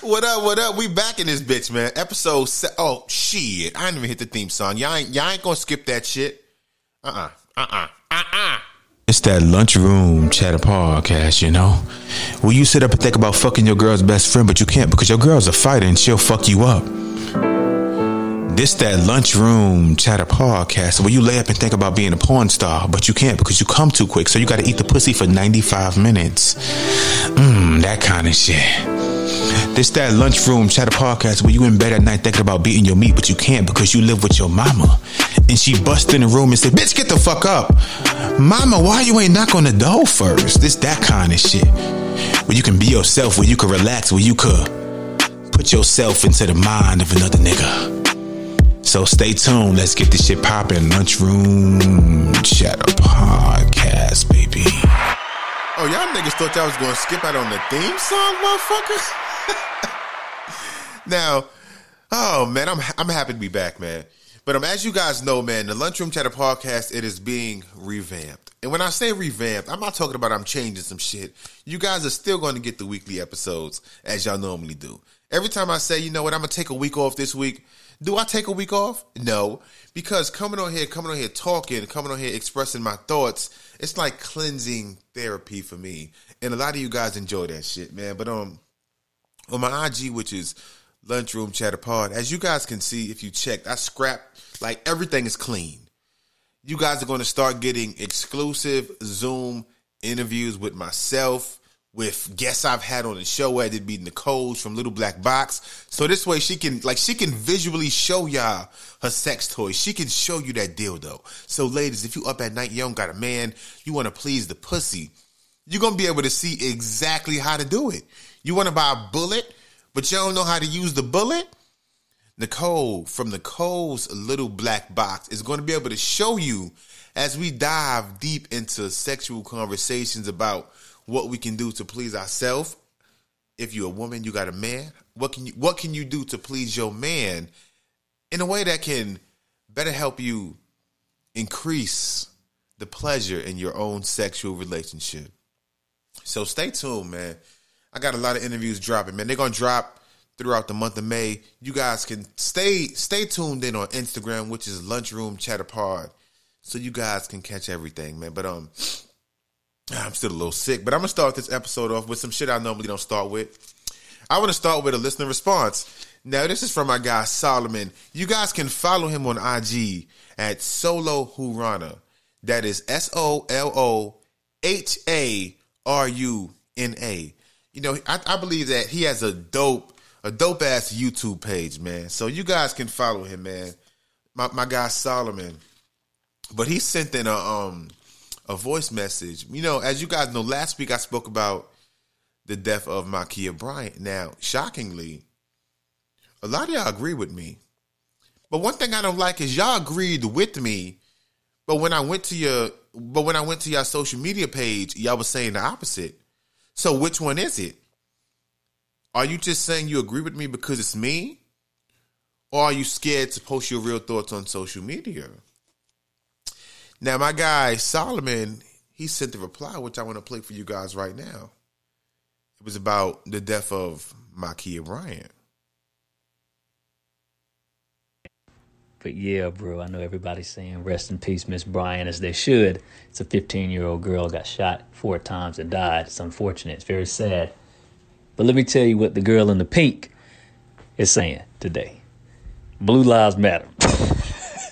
What up? What up? We back in this bitch, man. Episode. Se- oh shit! I didn't even hit the theme song. Y'all ain't y'all ain't gonna skip that shit. Uh uh-uh. uh uh uh uh. It's that lunchroom chatter podcast, you know? Where you sit up and think about fucking your girl's best friend, but you can't because your girl's a fighter and she'll fuck you up. This that lunchroom chatter podcast where you lay up and think about being a porn star, but you can't because you come too quick, so you gotta eat the pussy for 95 minutes. Mmm, that kind of shit. This that lunchroom chatter podcast where you in bed at night thinking about beating your meat, but you can't because you live with your mama. And she bust in the room and said, Bitch, get the fuck up. Mama, why you ain't knock on the door first? This that kind of shit. Where you can be yourself, where you can relax, where you could put yourself into the mind of another nigga. So stay tuned. Let's get this shit popping. Lunchroom chatter podcast, baby. Oh, y'all niggas thought y'all was gonna skip out on the theme song, motherfucker. now, oh man, I'm I'm happy to be back, man. But um, as you guys know, man, the Lunchroom Chatter podcast it is being revamped. And when I say revamped, I'm not talking about I'm changing some shit. You guys are still going to get the weekly episodes as y'all normally do. Every time I say, you know what, I'm gonna take a week off this week. Do I take a week off? No, because coming on here, coming on here talking, coming on here expressing my thoughts, it's like cleansing therapy for me. And a lot of you guys enjoy that shit, man. But um, on my IG, which is Lunchroom Chatter Pod, as you guys can see, if you checked, I scrapped like everything is clean. You guys are going to start getting exclusive Zoom interviews with myself, with guests I've had on the show, whether it be Nicole's from Little Black Box. So this way she can like she can visually show y'all her sex toys. She can show you that dildo. So ladies, if you up at night, you don't got a man, you want to please the pussy, you're gonna be able to see exactly how to do it. You want to buy a bullet, but you don't know how to use the bullet? Nicole from Nicole's Little Black Box is going to be able to show you as we dive deep into sexual conversations about what we can do to please ourselves. If you're a woman, you got a man. What can you what can you do to please your man in a way that can better help you increase the pleasure in your own sexual relationship? So stay tuned, man. I got a lot of interviews dropping, man. They're gonna drop throughout the month of May. You guys can stay stay tuned in on Instagram, which is Lunchroom Chatter Pod, so you guys can catch everything, man. But um, I'm still a little sick, but I'm gonna start this episode off with some shit I normally don't start with. I want to start with a listener response. Now, this is from my guy Solomon. You guys can follow him on IG at Solo Haruna. That is S O L O H A R U N A. You know, I, I believe that he has a dope, a dope ass YouTube page, man. So you guys can follow him, man. My my guy Solomon. But he sent in a um a voice message. You know, as you guys know, last week I spoke about the death of Ma'Khia Bryant. Now, shockingly, a lot of y'all agree with me. But one thing I don't like is y'all agreed with me, but when I went to your but when I went to your social media page, y'all was saying the opposite. So which one is it? Are you just saying you agree with me because it's me? Or are you scared to post your real thoughts on social media? Now, my guy Solomon, he sent the reply, which I want to play for you guys right now. It was about the death of Ma'Khia Bryant. But yeah, bro, I know everybody's saying rest in peace, Miss Bryant, as they should. It's a 15 year old girl got shot four times and died. It's unfortunate. It's very sad. But let me tell you what the girl in the pink is saying today. Blue lives matter.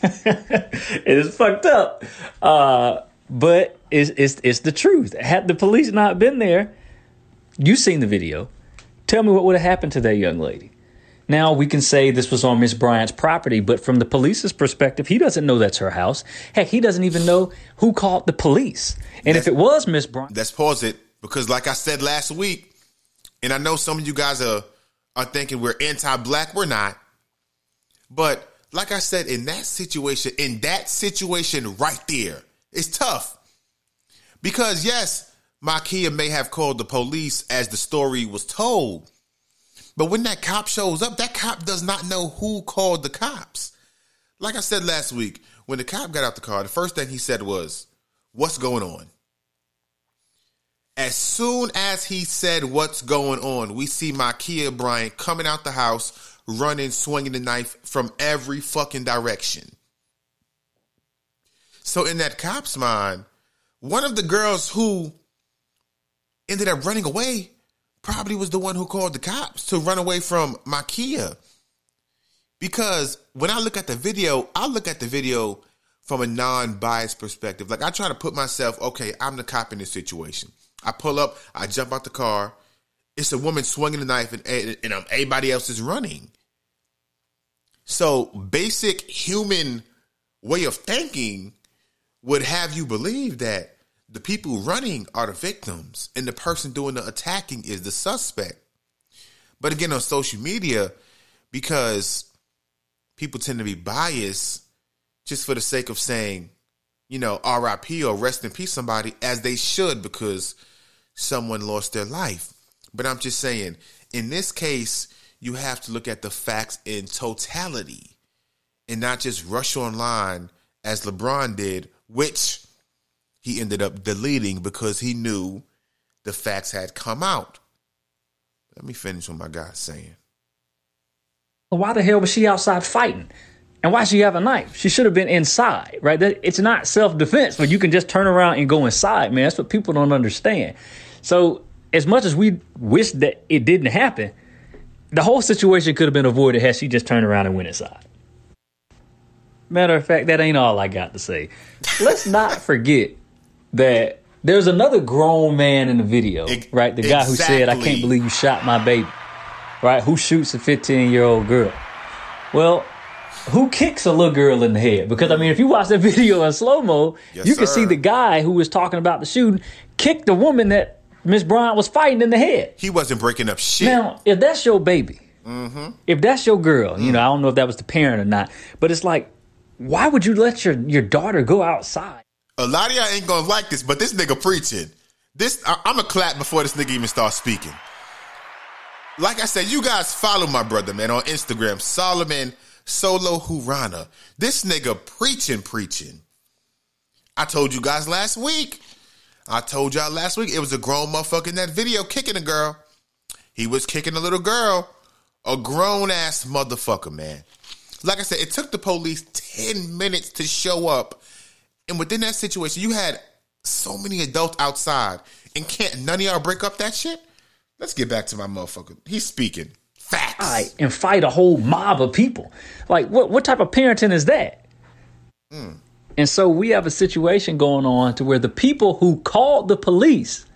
it is fucked up. Uh, but it's, it's, it's the truth. Had the police not been there, you've seen the video. Tell me what would have happened to that young lady. Now we can say this was on Miss Bryant's property, but from the police's perspective, he doesn't know that's her house. Heck, he doesn't even know who called the police. And That's- if it was Miss Bryant, Let's pause it because, like I said last week, and I know some of you guys are are thinking we're anti-black. We're not. But like I said, in that situation, in that situation right there, it's tough because yes, Ma'Khia may have called the police as the story was told, but when that cop shows up, that cop does not know who called the cops. Like I said last week, when the cop got out the car, the first thing he said was, "What's going on?" As soon as he said what's going on, we see Ma'Khia Bryant coming out the house, running, swinging the knife from every fucking direction. So in that cop's mind, one of the girls who ended up running away probably was the one who called the cops to run away from Ma'Khia. Because when I look at the video, I look at the video from a non-biased perspective. Like I try to put myself, okay, I'm the cop in this situation. I pull up, I jump out the car. It's a woman swinging the knife, and, and, and everybody else is running. So basic human way of thinking would have you believe that the people running are the victims and the person doing the attacking is the suspect. But again, on social media, because people tend to be biased just for the sake of saying, you know, RIP or rest in peace somebody, as they should because someone lost their life. But I'm just saying, in this case, you have to look at the facts in totality and not just rush online as LeBron did, which he ended up deleting because he knew the facts had come out. Let me finish what my guy's saying. Why the hell was she outside fighting? And why she have a knife? She should have been inside, right? It's not self defense, but you can just turn around and go inside, man. That's what people don't understand. So, as much as we wish that it didn't happen, the whole situation could have been avoided had she just turned around and went inside. Matter of fact, that ain't all I got to say. Let's not forget that there's another grown man in the video, right? The guy who said, I can't believe you shot my baby, right? Who shoots a 15 year old girl? Well, who kicks a little girl in the head? Because I mean, if you watch the video in slow mo, yes, you can sir. see the guy who was talking about the shooting kick the woman that Miss Bryant was fighting in the head. He wasn't breaking up shit. Now, if that's your baby, mm-hmm. if that's your girl, mm. you know, I don't know if that was the parent or not, but it's like, why would you let your your daughter go outside? A lot of y'all ain't gonna like this, but this nigga preaching. This I, I'm a clap before this nigga even starts speaking. Like I said, you guys follow my brother, man, on Instagram, Solomon Solo Haruna. This nigga preaching, preaching. I told you guys last week. I told y'all last week it was a grown motherfucker in that video kicking a girl. He was kicking a little girl. A grown ass motherfucker, man. Like I said, it took the police 10 minutes to show up. And within that situation, you had so many adults outside. And can't none of y'all break up that shit? Let's get back to my motherfucker. He's speaking. Facts. Right, and fight a whole mob of people. Like, what, what type of parenting is that? Mm. And so we have a situation going on to where the people who called the police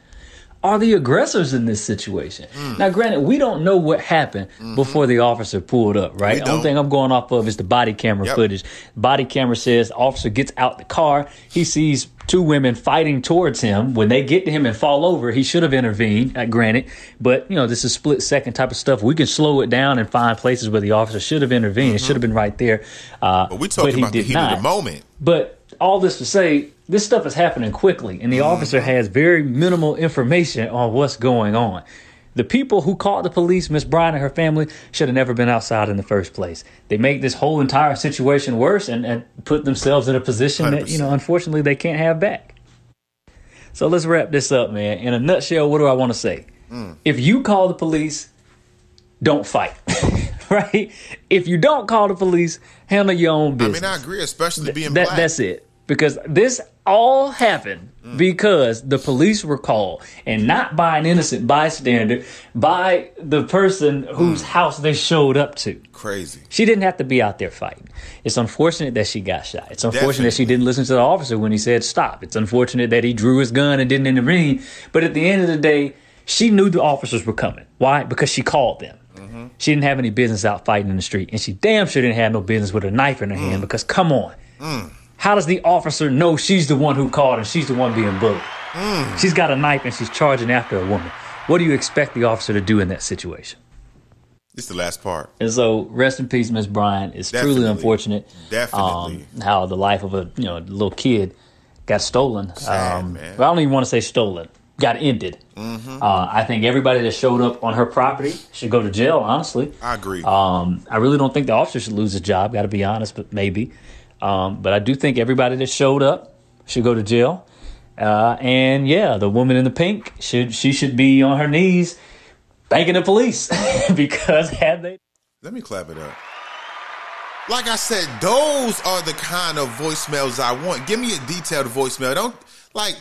are the aggressors in this situation. Mm. Now, granted, we don't know what happened mm-hmm. before the officer pulled up, right? The only thing I'm going off of is the body camera yep. footage. Body camera says officer gets out the car. He sees two women fighting towards him. When they get to him and fall over, he should have intervened, uh, granted. But, you know, this is split second type of stuff. We can slow it down and find places where the officer should have intervened. Mm-hmm. It should have been right there. Uh, but we talking about the heat not. of the moment. But all this to say, this stuff is happening quickly, and the mm-hmm. officer has very minimal information on what's going on. The people who called the police, Miss Bryant and her family, should have never been outside in the first place. They make this whole entire situation worse and, and put themselves in a position 100%. that, you know, unfortunately they can't have back. So let's wrap this up, man. In a nutshell, what do I want to say? Mm. If you call the police, don't fight. right? If you don't call the police, handle your own business. I mean, I agree, especially being Th- that, That's it because this all happened mm. because the police were called and not by an innocent bystander, by the person whose mm. house they showed up to. Crazy. She didn't have to be out there fighting. It's unfortunate that she got shot. It's unfortunate Definitely. that she didn't listen to the officer when he said stop. It's unfortunate that he drew his gun and didn't intervene. But at the end of the day, she knew the officers were coming. Why? Because she called them. Mm-hmm. She didn't have any business out fighting in the street, and she damn sure didn't have no business with a knife in her mm. hand. Because come on, mm. How does the officer know she's the one who called and she's the one being bullied? Mm. She's got a knife and she's charging after a woman. What do you expect the officer to do in that situation? It's the last part. And so, rest in peace, Miss Bryant. It's Definitely. truly unfortunate. Definitely. Um, how the life of a you know little kid got stolen. Sad, um, man. Well, I don't even want to say stolen. Got ended. Mm-hmm. Uh, I think everybody that showed up on her property should go to jail. Honestly, I agree. Um, I really don't think the officer should lose his job. Got to be honest, but maybe. Um, but I do think everybody that showed up should go to jail. Uh, and yeah, the woman in the pink should she should be on her knees thanking the police because had they Let me clap it up. Like I said, those are the kind of voicemails I want. Give me a detailed voicemail. Don't like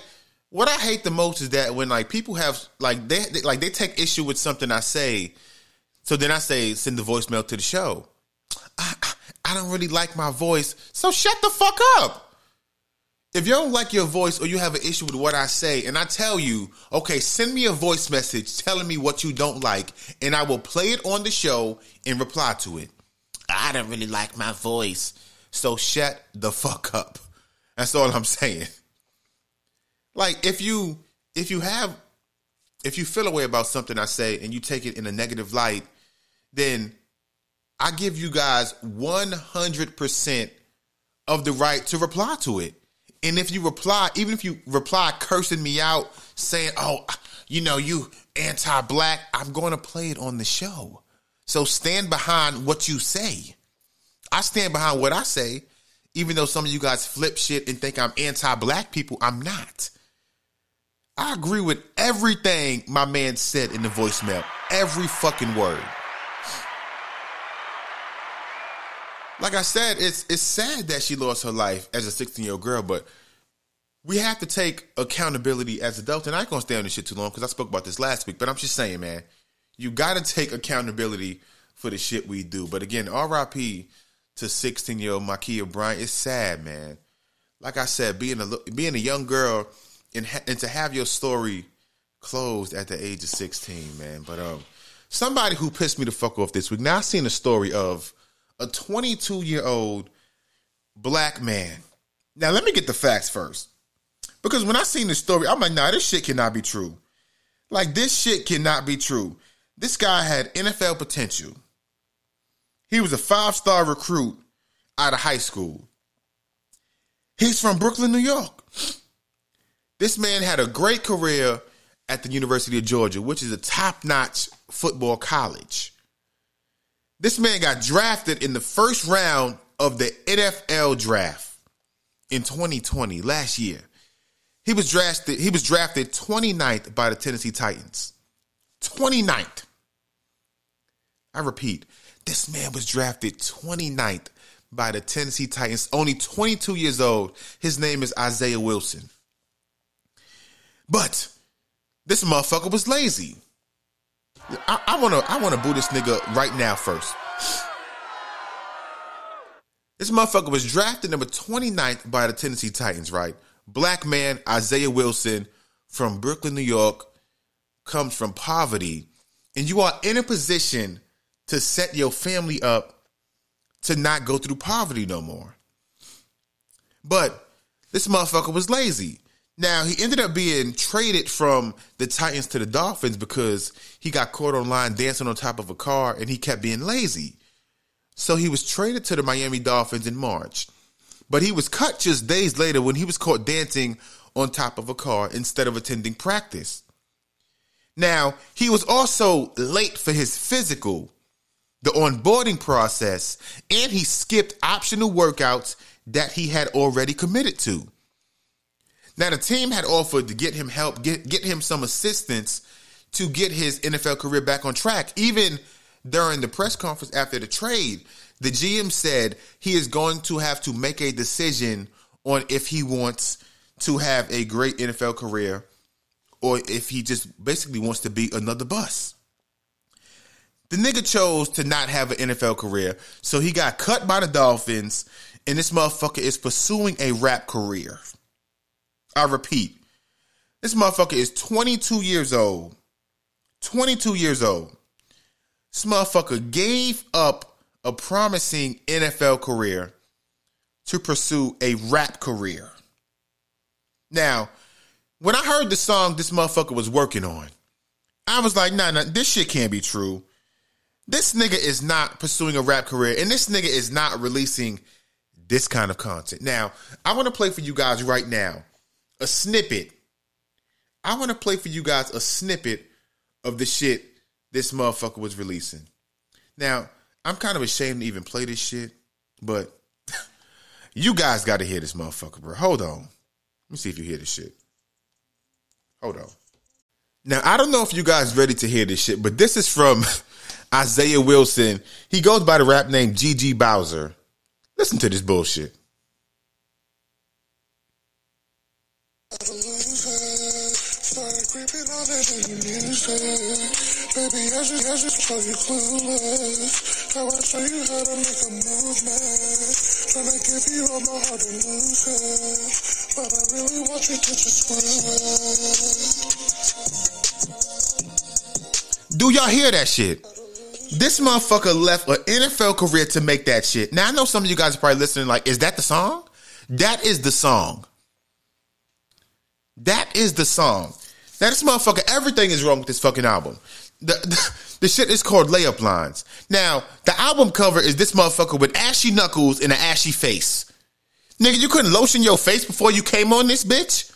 what I hate the most is that when like people have like they, they like they take issue with something I say, so then I say send the voicemail to the show. I, I, don't really like my voice, so shut the fuck up. If you don't like your voice or you have an issue with what I say, and I tell you, okay, send me a voice message telling me what you don't like, and I will play it on the show and reply to it. I don't really like my voice, so shut the fuck up. That's all I'm saying. Like if you if you have if you feel a way about something I say and you take it in a negative light, then I give you guys 100% of the right to reply to it. And if you reply, even if you reply cursing me out, saying, oh, you know, you anti black, I'm going to play it on the show. So stand behind what you say. I stand behind what I say, even though some of you guys flip shit and think I'm anti black people. I'm not. I agree with everything my man said in the voicemail. Every fucking word. Like I said, it's it's sad that she lost her life as a 16 year old girl, but we have to take accountability as adults. And I ain't gonna stay on this shit too long because I spoke about this last week. But I'm just saying, man, you got to take accountability for the shit we do. But again, R.I.P. to 16 year old Ma'Khia Bryant. It's sad, man. Like I said, being a being a young girl and ha- and to have your story closed at the age of 16, man. But um, somebody who pissed me the fuck off this week. Now I seen a story of a 22 year old black man. Now let me get the facts first, because when I seen this story, I'm like, nah, this shit cannot be true. Like this shit cannot be true. This guy had NFL potential. He was a five star recruit out of high school. He's from Brooklyn, New York. This man had a great career at the University of Georgia, which is a top notch football college. This man got drafted in the first round of the NFL draft in 2020, last year. He was drafted, he was drafted 29th by the Tennessee Titans. 29th. I repeat, this man was drafted 29th by the Tennessee Titans, only 22 years old. His name is Isaiah Wilson. But this motherfucker was lazy. I, I wanna I wanna boo this nigga right now first. This motherfucker was drafted number 29th by the Tennessee Titans, right? Black man Isaiah Wilson from Brooklyn, New York, comes from poverty, and you are in a position to set your family up to not go through poverty no more. But this motherfucker was lazy. Now he ended up being traded from the Titans to the Dolphins because he got caught online dancing on top of a car and he kept being lazy. So he was traded to the Miami Dolphins in March. But he was cut just days later when he was caught dancing on top of a car instead of attending practice. Now, he was also late for his physical, the onboarding process, and he skipped optional workouts that he had already committed to. Now the team had offered to get him help, get get him some assistance to get his NFL career back on track. Even during the press conference after the trade, the GM said he is going to have to make a decision on if he wants to have a great NFL career or if he just basically wants to be another bus. The nigga chose to not have an NFL career, so he got cut by the Dolphins, and this motherfucker is pursuing a rap career. I repeat, this motherfucker is 22 years old. 22 years old. This motherfucker gave up a promising NFL career to pursue a rap career. Now, when I heard the song this motherfucker was working on, I was like, nah, nah, this shit can't be true. This nigga is not pursuing a rap career, and this nigga is not releasing this kind of content. Now, I want to play for you guys right now a snippet. I want to play for you guys a snippet of the shit this motherfucker was releasing. Now, I'm kind of ashamed to even play this shit, but you guys got to hear this motherfucker, bro. Hold on. Let me see if you hear this shit. Hold on. Now I don't know if you guys ready to hear this shit, but this is from Isaiah Wilson. He goes by the rap name GG Bowser. Listen to this bullshit. Baby, I just, I just show you clueless. How I show you how to make a movement. Tryna give you all my heart and lose it. But I really want you to just. Do y'all hear that shit? This motherfucker left an NFL career to make that shit. Now I know some of you guys are probably listening like, is that the song? That is the song. That is the song. Now this motherfucker, everything is wrong with this fucking album. The, the, shit is called layup lines. Now, the album cover is this motherfucker with ashy knuckles and an ashy face. Nigga, you couldn't lotion your face before you came on this bitch?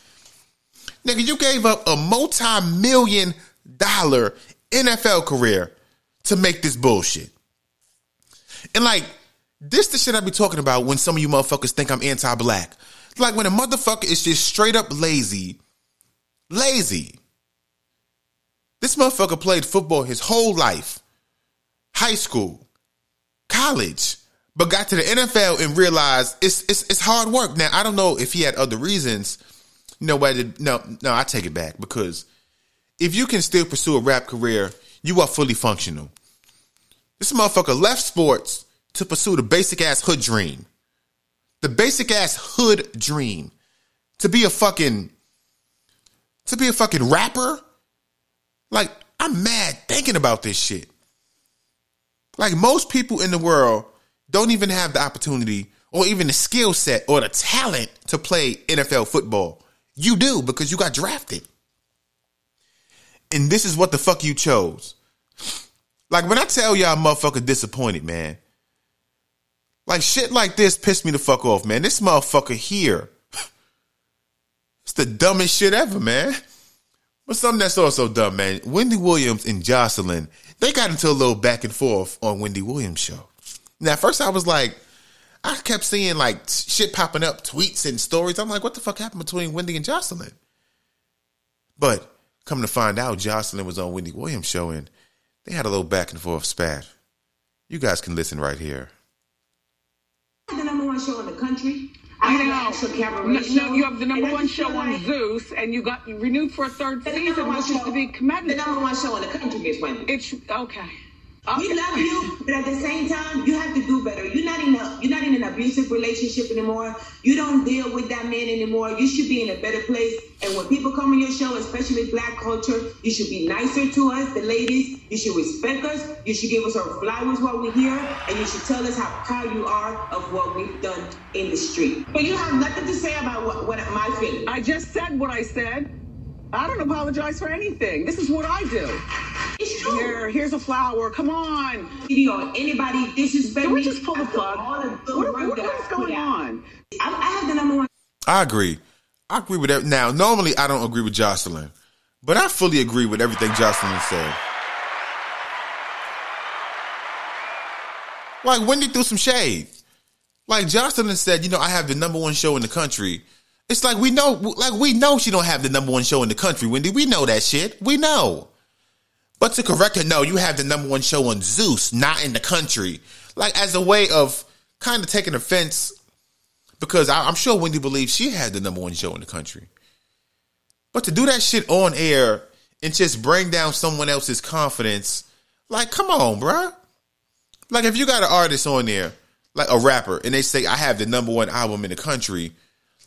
Nigga, you gave up a multi-million dollar NFL career to make this bullshit. And like, this the shit I be talking about when some of you motherfuckers think I'm anti-black. Like when a motherfucker is just straight up lazy. Lazy. This motherfucker played football his whole life. High school, college, but got to the NFL and realized it's it's it's hard work. Now, I don't know if he had other reasons. No, whether no, no, I take it back because if you can still pursue a rap career, you are fully functional. This motherfucker left sports to pursue the basic ass hood dream. The basic ass hood dream. To be a fucking to be a fucking rapper. Like, I'm mad thinking about this shit. Like most people in the world don't even have the opportunity or even the skill set or the talent to play NFL football. You do because you got drafted. And this is what the fuck you chose. Like when I tell y'all motherfucker disappointed, man. Like shit like this pissed me the fuck off, man. This motherfucker here. It's the dumbest shit ever, man. But something that's also dumb, man. Wendy Williams and Joseline, they got into a little back and forth on Wendy Williams' show. Now, first I was like, I kept seeing like shit popping up, tweets and stories. I'm like, what the fuck happened between Wendy and Joseline? But come to find out, Joseline was on Wendy Williams' show and they had a little back and forth spat. You guys can listen right here. the number one show in the country. I know, an actual cabaret no, show. you have the number one show on like Zeus, and you got renewed for a third season, which is show- to be The number one show in the country, Miss Wendy. It's okay. We love you, but at the same time, you have to do better. You're not in a you're not in an abusive relationship anymore. You don't deal with that man anymore. You should be in a better place. And when people come on your show, especially black culture, you should be nicer to us, the ladies. You should respect us. You should give us our flowers while we're here, and you should tell us how proud you are of what we've done in the street. But you have nothing to say about what, what my feelings. I just said what I said. I don't apologize for anything. This is what I do. It's true. Here, here's a flower. Come on. TV or anybody disrespect Can we just pull the after plug? all What, what- that what I going on? I, I have the number one I agree. I agree with that. Now, normally I don't agree with Joseline, but I fully agree with everything Joseline said. Like Wendy threw some shade. Like Joseline said, you know, I have the number one show in the country. It's like we know, like we know she don't have the number one show in the country, Wendy. We know that shit. We know. But to correct her, no, you have the number one show on Zeus, not in the country. Like as a way of kind of taking offense because I, I'm sure Wendy believes she had the number one show in the country. But to do that shit on air and just bring down someone else's confidence, like, come on, bruh. Like, if you got an artist on there, like a rapper, and they say, I have the number one album in the country,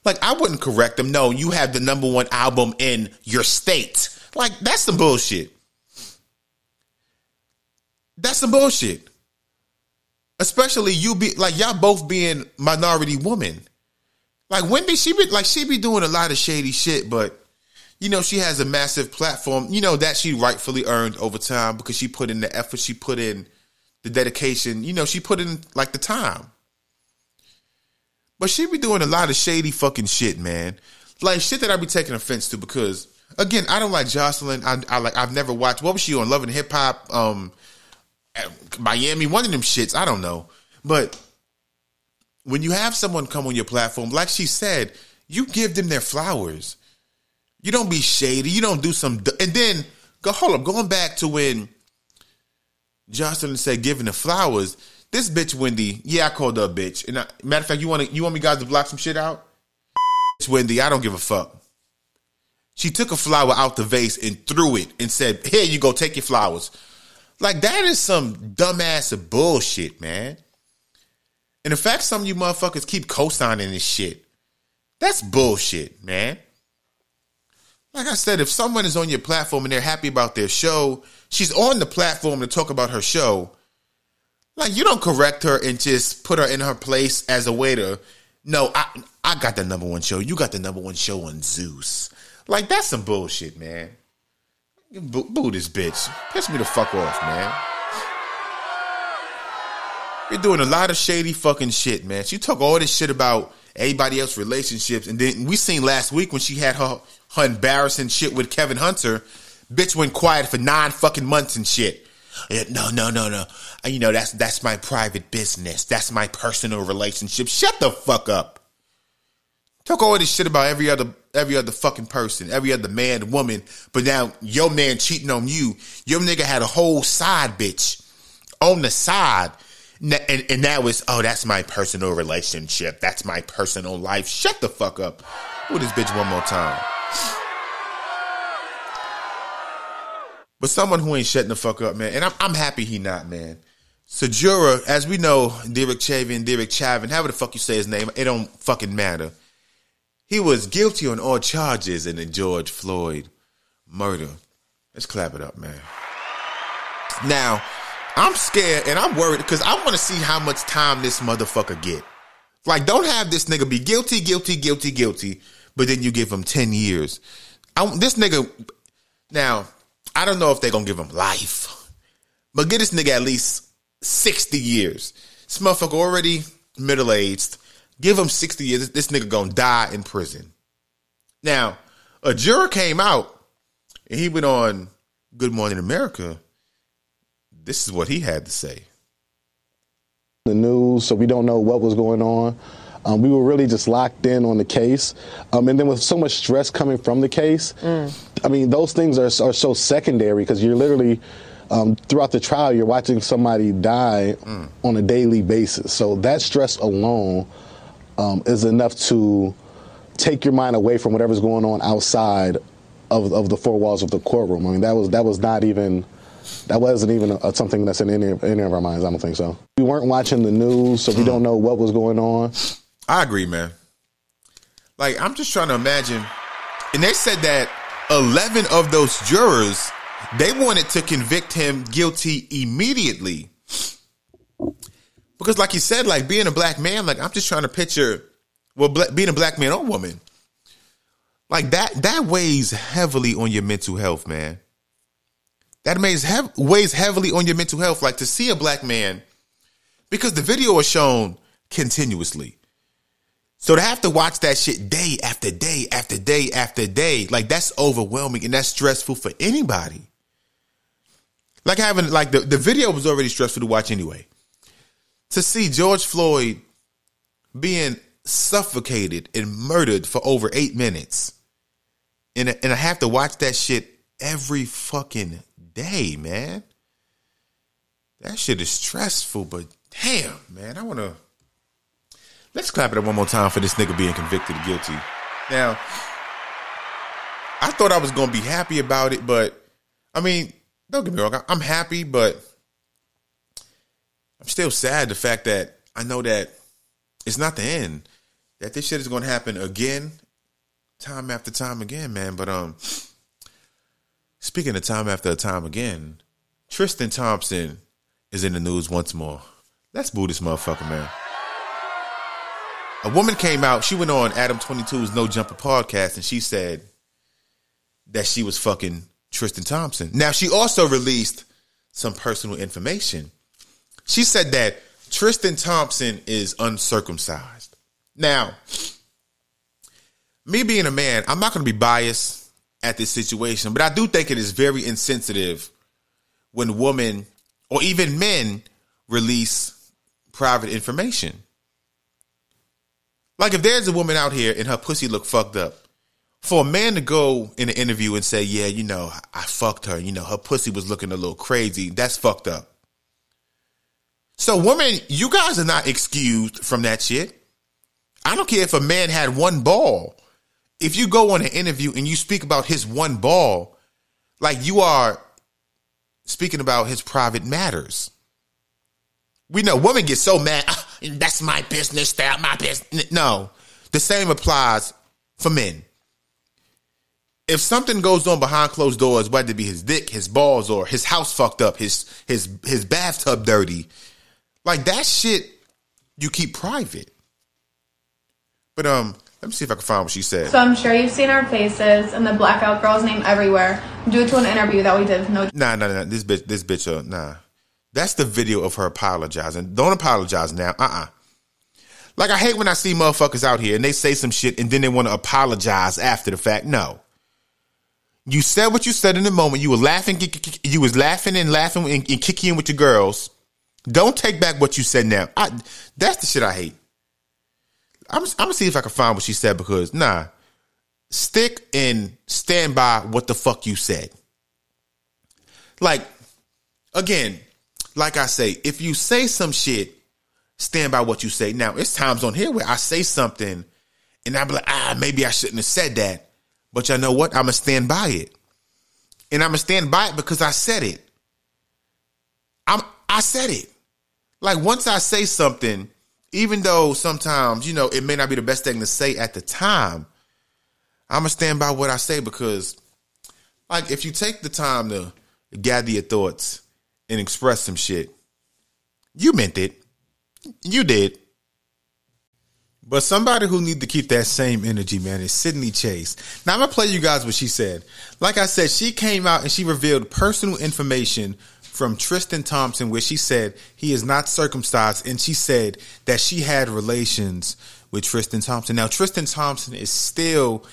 like, I wouldn't correct them. No, you have the number one album in your state. Like, that's some bullshit. That's some bullshit. Especially you be like y'all both being minority women. Like Wendy, she be like she be doing a lot of shady shit, but you know she has a massive platform. You know that she rightfully earned over time because she put in the effort, she put in the dedication. You know she put in like the time. But she be doing a lot of shady fucking shit, man. Like shit that I be taking offense to because again, I don't like Joseline. I, I like I've never watched. What was she on? Love and Hip Hop. Um, Miami, one of them shits. I don't know, but when you have someone come on your platform, like she said, you give them their flowers. You don't be shady. You don't do some. And then go hold up. Going back to when Joseline said giving the flowers. This bitch Wendy. Yeah, I called her a bitch. And I, matter of fact, you want you want me guys to block some shit out? It's Wendy. I don't give a fuck. She took a flower out the vase and threw it and said, "Here you go. Take your flowers." Like that is some dumbass bullshit, man. And the fact some of you motherfuckers keep co-signing this shit, that's bullshit, man. Like I said, if someone is on your platform and they're happy about their show, she's on the platform to talk about her show. Like you don't correct her and just put her in her place as a waiter. No, I I got the number one show. You got the number one show on Zeus. Like that's some bullshit, man. Boo, boo this bitch. Piss me the fuck off, man. You're doing a lot of shady fucking shit, man. She took all this shit about everybody else relationships, and then we seen last week when she had her her embarrassing shit with Kevin Hunter. Bitch went quiet for nine fucking months and shit. Yeah, No, no, no, no. Uh, You know that's that's my private business. That's my personal relationship. Shut the fuck up. Talk all this shit about every other every other fucking person, every other man, woman, but now your man cheating on you. Your nigga had a whole side bitch on the side. And, and that was, oh, that's my personal relationship. That's my personal life. Shut the fuck up. With this bitch one more time. But someone who ain't shutting the fuck up, man. And I'm, I'm happy he not, man. Sajura, as we know, Derek Chauvin, Derek Chauvin, however the fuck you say his name, it don't fucking matter. He was guilty on all charges in the George Floyd murder. Let's clap it up, man. Now, I'm scared and I'm worried because I want to see how much time this motherfucker get. Like, don't have this nigga be guilty, guilty, guilty, guilty, but then you give him 10 years. I, this nigga, now, I don't know if they're to give him life, but get this nigga at least 60 years. This motherfucker already middle aged. Give him 60 years. This nigga to die in prison. Now, a juror came out and he went on Good Morning America. This is what he had to say. the news, so we don't know what was going on. Um, we were really just locked in on the case, um, and then with so much stress coming from the case, I mean, those things are, are so secondary because you're literally um, throughout the trial, you're watching somebody die on a daily basis. So that stress alone um, is enough to take your mind away from whatever's going on outside of, of the four walls of the courtroom. I mean, that was that was not even that wasn't even a, something that's in any, any of our minds. I don't think so. We weren't watching the news, so we don't know what was going on. I agree, man. Like, I'm just trying to imagine. And they said that 11 of those jurors, they wanted to convict him guilty immediately. Because, like you said, like being a black man, like I'm just trying to picture, well, being a black man or woman, like that, that weighs heavily on your mental health, man. That weighs, hev- weighs heavily on your mental health. Like to see a black man, because the video is shown continuously. So to have to watch that shit day after day after day after day, like that's overwhelming and that's stressful for anybody. Like having like the, the video was already stressful to watch anyway. To see George Floyd being suffocated and murdered for over eight minutes. And, and I have to watch that shit every fucking day, man. That shit is stressful, but damn, man, I wanna Let's clap it up one more time for this nigga being convicted guilty. Now, I thought I was gonna be happy about it, but I mean, don't get me wrong, I'm happy, but I'm still sad the fact that I know that it's not the end. That this shit is gonna happen again, time after time again, man. But um speaking of time after time again, Tristan Thompson is in the news once more. Let's boo this motherfucker, man. A woman came out, she went on Adam 22's No Jumper podcast, and she said that she was fucking Tristan Thompson. Now, she also released some personal information. She said that Tristan Thompson is uncircumcised. Now, me being a man, I'm not going to be biased at this situation, but I do think it is very insensitive when women or even men release private information. Like if there's a woman out here and her pussy look fucked up, for a man to go in an interview and say, "Yeah, you know, I fucked her. You know, her pussy was looking a little crazy." That's fucked up. So, women, you guys are not excused from that shit. I don't care if a man had one ball. If you go on an interview and you speak about his one ball, like you are speaking about his private matters. We know women get so mad. "Ah, that's my business. That's my business. No, the same applies for men. If something goes on behind closed doors, whether it be his dick, his balls, or his house fucked up, his his his bathtub dirty, like that shit, you keep private. But um, let me see if I can find what she said. So I'm sure you've seen our faces and the blackout girl's name everywhere due to an interview that we did No Nah, nah, nah. This bitch, this bitch, uh, nah. That's the video of her apologizing. Don't apologize now. Uh uh Like, I hate when I see motherfuckers out here and they say some shit and then they want to apologize after the fact. No. You said what you said in the moment. You were laughing. You was laughing and laughing and, and kicking with your girls. Don't take back what you said now. I, that's the shit I hate. I'm, I'm gonna see if I can find what she said because nah, stick and stand by what the fuck you said. Like, again, like I say, if you say some shit, stand by what you say. Now, it's times on here where I say something and I be like, ah, maybe I shouldn't have said that. But you know what? I'm gonna stand by it. And I'm gonna stand by it because I said it. I'm I said it. Like once I say something, even though sometimes, you know, it may not be the best thing to say at the time, I'm gonna stand by what I say because like if you take the time to gather your thoughts and express some shit, you meant it. You did. But somebody who need to keep that same energy, man, is Sydney Chase. Now I'm gonna play you guys what she said. Like I said, she came out and she revealed personal information from Tristan Thompson, where she said he is not circumcised, and she said that she had relations with Tristan Thompson. Now Tristan Thompson is still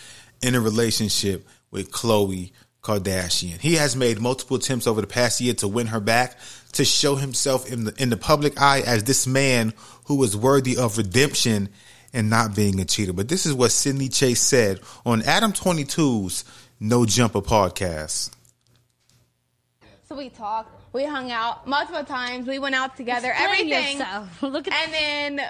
in a relationship with Khloe Kardashian. He has made multiple attempts over the past year to win her back, to show himself in the in the public eye as this man who is worthy of redemption and not being a cheater. But this is what Sydney Chase said on Adam 22's No Jumper podcast. So we talked, we hung out multiple times, we went out together, Explain everything. yourself. Look at And then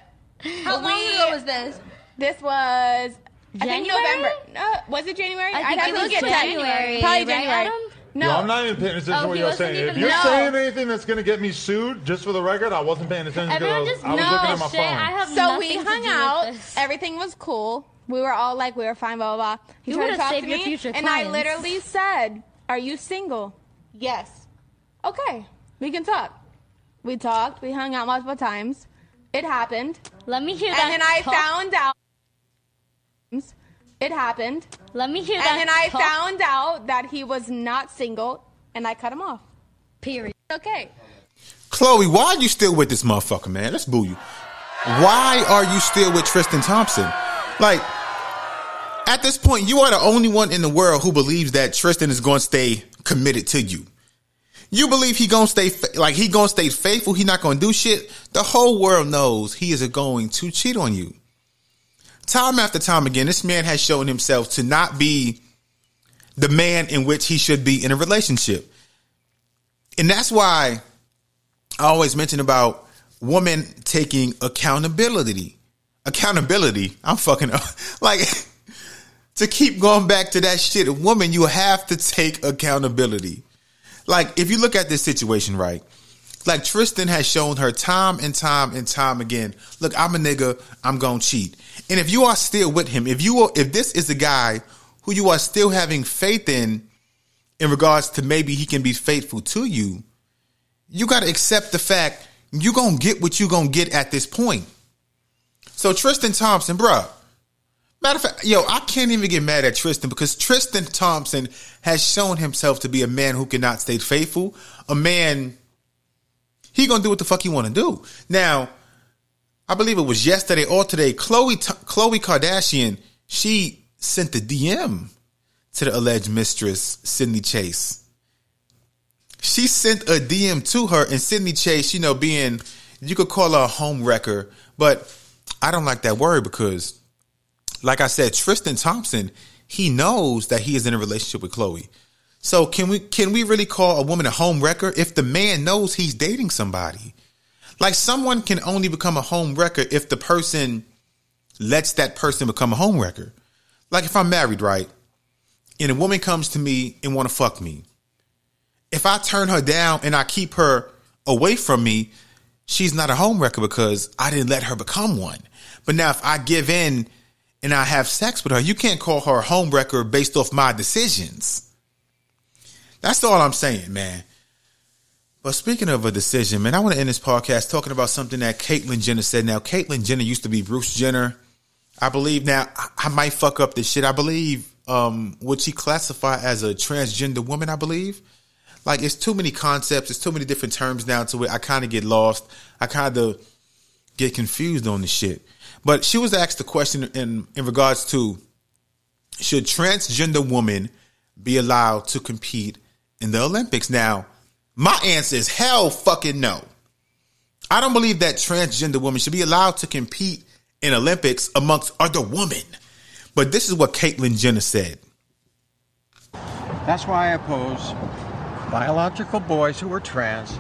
How long we- ago was this? This was I think January? November. No, was it January? I think I'd it have to was look at that. January, Probably right, January. Adam? No, Yo, I'm not even paying attention Oh, to what he you're wasn't saying. even If you're No. saying anything that's gonna get me sued, just for the record, I wasn't paying attention because I Everyone was, just I was knows looking at my shit. phone. I have So nothing we to hung do out. With this. Everything was cool. We were all like, we were fine, blah blah blah. He You tried to would've talk saved to your me, future and I clients. literally said, "Are you single?" Yes. Okay, we can talk. We talked. We hung out multiple times. It happened, Let me hear that. and then I talk. found out. It happened, Let me hear that. and then I talk. found out that he was not single, and I cut him off. Period. Okay. Khloe, why are you still with this motherfucker, man? Let's boo you. Why are you still with Tristan Thompson? Like, at this point, you are the only one in the world who believes that Tristan is going to stay committed to you. You believe he gonna stay like he gonna stay faithful. He not gonna do shit. The whole world knows he is going to cheat on you. Time after time again, this man has shown himself to not be the man in which he should be in a relationship, and that's why I always mention about women taking accountability. Accountability. I'm fucking up. Like to keep going back to that shit. A woman, you have to take accountability. Like if you look at this situation, right? Like Tristan has shown her time and time and time again. Look, I'm a nigga. I'm gonna cheat. And if you are still with him, if you are, if this is a guy who you are still having faith in, in regards to maybe he can be faithful to you, you got to accept the fact you gonna get what you gonna get at this point. So Tristan Thompson, bruh. Matter of fact, yo, I can't even get mad at Tristan because Tristan Thompson has shown himself to be a man who cannot stay faithful. A man, he gonna do what the fuck he want to do. Now, I believe it was yesterday or today. Khloe Khloe Kardashian, she sent the DM to the alleged mistress Sydney Chase she sent a DM to her, and Sydney Chase, you know, being you could call her a home wrecker, but I don't like that word because, like I said, Tristan Thompson, he knows that he is in a relationship with Khloe. So can we can we really call a woman a home wrecker if the man knows he's dating somebody? Like someone can only become a home wrecker if the person lets that person become a home wrecker. Like if I'm married, right? And a woman comes to me and want to fuck me. If I turn her down and I keep her away from me, she's not a home wrecker because I didn't let her become one. But now if I give in and I have sex with her, you can't call her a home wrecker based off my decisions. That's all I'm saying, man. But speaking of a decision, man, I want to end this podcast talking about something that Caitlyn Jenner said. Now, Caitlyn Jenner used to be Bruce Jenner. I believe now I- might fuck up this shit. I believe um would she classify as a transgender woman, I believe. Like it's too many concepts, it's too many different terms now to it. I kind of get lost. I kind of get confused on this shit. But she was asked the question in in regards to should transgender women be allowed to compete in the Olympics? Now, my answer is hell fucking no. I don't believe that transgender women should be allowed to compete in Olympics amongst other women. But this is what Caitlyn Jenner said. That's why I oppose biological boys who are trans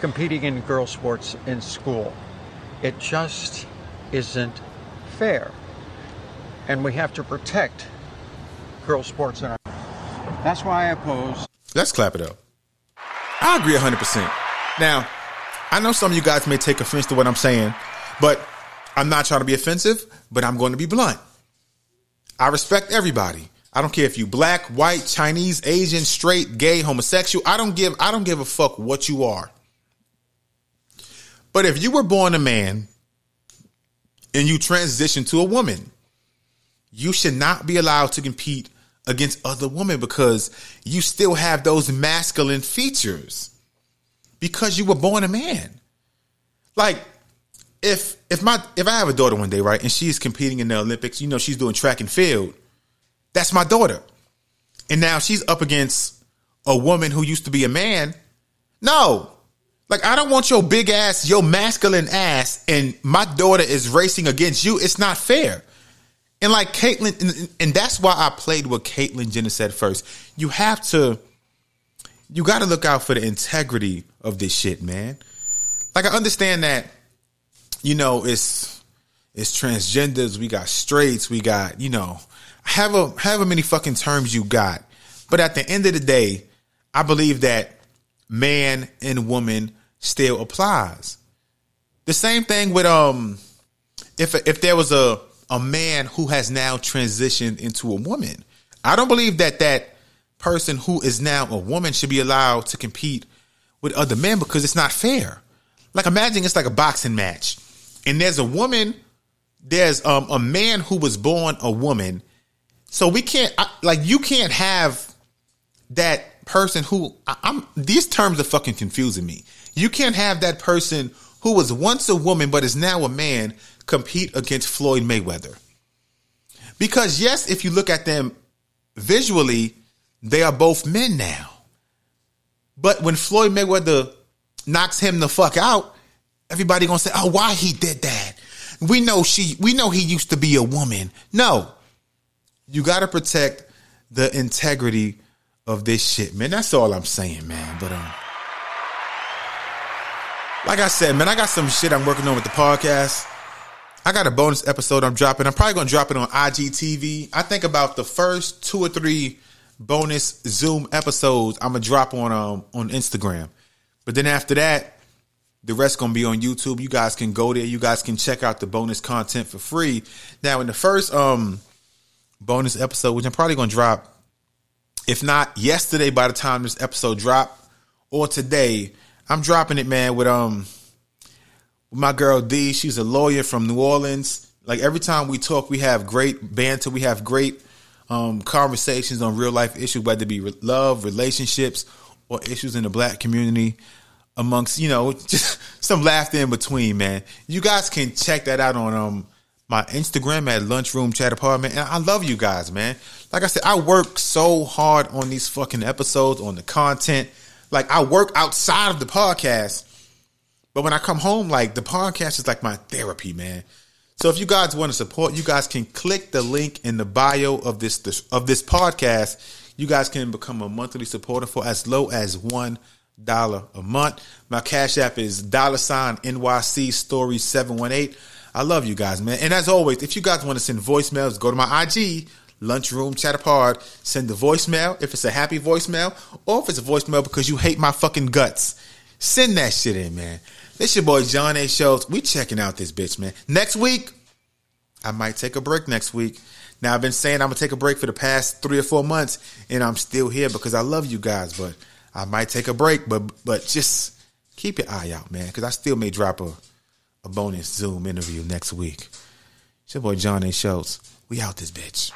competing in girl sports in school. It just isn't fair. And we have to protect girl sports in our. That's why I oppose. Let's clap it up. I agree 100%. Now, I know some of you guys may take offense to what I'm saying, but I'm not trying to be offensive, but I'm going to be blunt. I respect everybody. I don't care if you black, white, Chinese, Asian, straight, gay, homosexual. I don't give I don't give a fuck what you are. But if you were born a man and you transition to a woman, you should not be allowed to compete against other women because you still have those masculine features because you were born a man. Like if if my if I have a daughter one day, right, and she's competing in the Olympics, you know, she's doing track and field. That's my daughter. And now she's up against a woman who used to be a man. No. Like I don't want your big ass, your masculine ass, and my daughter is racing against you. It's not fair. And like Caitlyn, and, and that's why I played what Caitlyn Jenner said first. You have to, you got to look out for the integrity of this shit, man. Like I understand that, you know, it's it's transgenders, we got straights, we got, you know, however however many fucking terms you got. But at the end of the day, I believe that man and woman still applies. The same thing with um if if there was a a man who has now transitioned into a woman. I don't believe that that person who is now a woman should be allowed to compete with other men because it's not fair. Like imagine it's like a boxing match and there's a woman there's um, a man who was born a woman. So we can't I, like you can't have that person who I, I'm these terms are fucking confusing me. You can't have that person who was once a woman but is now a man compete against Floyd Mayweather. Because yes, if you look at them visually, they are both men now. But when Floyd Mayweather knocks him the fuck out, everybody gonna say, "Oh, why he did that?" We know she, we know he used to be a woman. No, you got to protect the integrity of this shit, man. That's all I'm saying, man. But um, like I said, man, I got some shit I'm working on with the podcast. I got a bonus episode I'm dropping. I'm probably gonna drop it on IGTV. I think about the first two or three bonus Zoom episodes I'm gonna drop on um on Instagram. But then after that, the rest gonna be on YouTube. You guys can go there. You guys can check out the bonus content for free. Now, in the first um bonus episode, which I'm probably gonna drop, if not yesterday by the time this episode drop, or today, I'm dropping it, man, with um my girl D. She's a lawyer from New Orleans. Like every time we talk, we have great banter. We have great um, conversations on real life issues, whether it be re- love, relationships, or issues in the black community. Amongst you know, just some laughter in between, man. You guys can check that out on um my Instagram at Lunchroom Chat Apartment. And I love you guys, man. Like I said, I work so hard on these fucking episodes, on the content. Like I work outside of the podcast. But when I come home, like the podcast is like my therapy, man. So if you guys want to support, you guys can click the link in the bio of this, this of this podcast. You guys can become a monthly supporter for as low as one dollar a month. My cash app is dollar sign NYC story seven one eight. I love you guys, man. And as always, if you guys want to send voicemails, go to my IG, Lunchroom Pod. Send the voicemail if it's a happy voicemail, or if it's a voicemail because you hate my fucking guts. Send that shit in, man. This your boy John A. Schultz. We checking out this bitch, man. Next week, I might take a break next week. Now I've been saying I'm gonna take a break for the past three or four months, and I'm still here because I love you guys. But I might take a break, but but just keep your eye out, man, because I still may drop a a bonus Zoom interview next week. It's your boy John A. Schultz. We out this bitch.